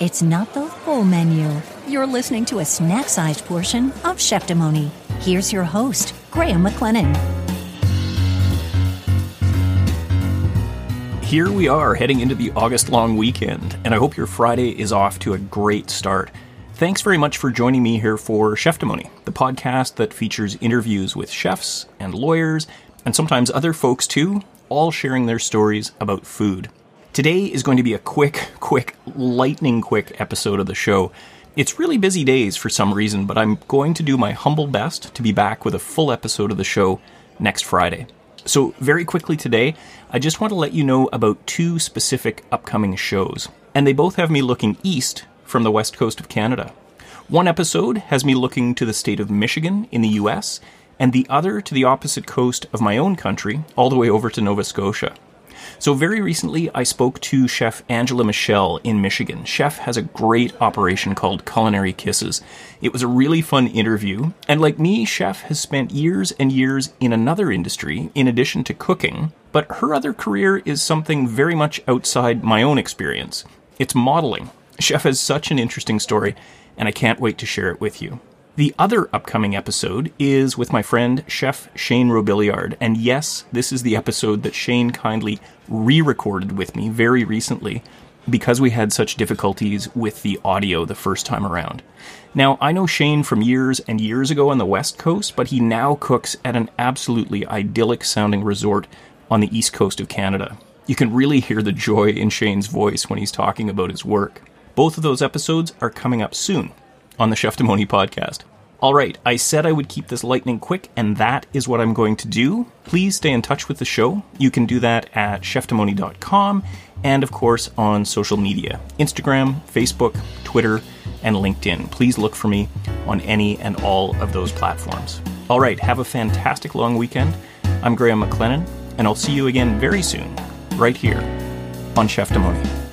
It's not the full menu. You're listening to a snack sized portion of Cheftimony. Here's your host, Graham McLennan. Here we are heading into the August long weekend, and I hope your Friday is off to a great start. Thanks very much for joining me here for Cheftimony, the podcast that features interviews with chefs and lawyers, and sometimes other folks too, all sharing their stories about food. Today is going to be a quick, quick, lightning quick episode of the show. It's really busy days for some reason, but I'm going to do my humble best to be back with a full episode of the show next Friday. So, very quickly today, I just want to let you know about two specific upcoming shows. And they both have me looking east from the west coast of Canada. One episode has me looking to the state of Michigan in the US, and the other to the opposite coast of my own country, all the way over to Nova Scotia. So, very recently, I spoke to Chef Angela Michelle in Michigan. Chef has a great operation called Culinary Kisses. It was a really fun interview, and like me, Chef has spent years and years in another industry in addition to cooking, but her other career is something very much outside my own experience. It's modeling. Chef has such an interesting story, and I can't wait to share it with you. The other upcoming episode is with my friend Chef Shane Robiliard. And yes, this is the episode that Shane kindly re recorded with me very recently because we had such difficulties with the audio the first time around. Now, I know Shane from years and years ago on the West Coast, but he now cooks at an absolutely idyllic sounding resort on the East Coast of Canada. You can really hear the joy in Shane's voice when he's talking about his work. Both of those episodes are coming up soon on the Cheftimony podcast. All right, I said I would keep this lightning quick, and that is what I'm going to do. Please stay in touch with the show. You can do that at cheftimony.com and, of course, on social media Instagram, Facebook, Twitter, and LinkedIn. Please look for me on any and all of those platforms. All right, have a fantastic long weekend. I'm Graham McLennan, and I'll see you again very soon, right here on Cheftimony.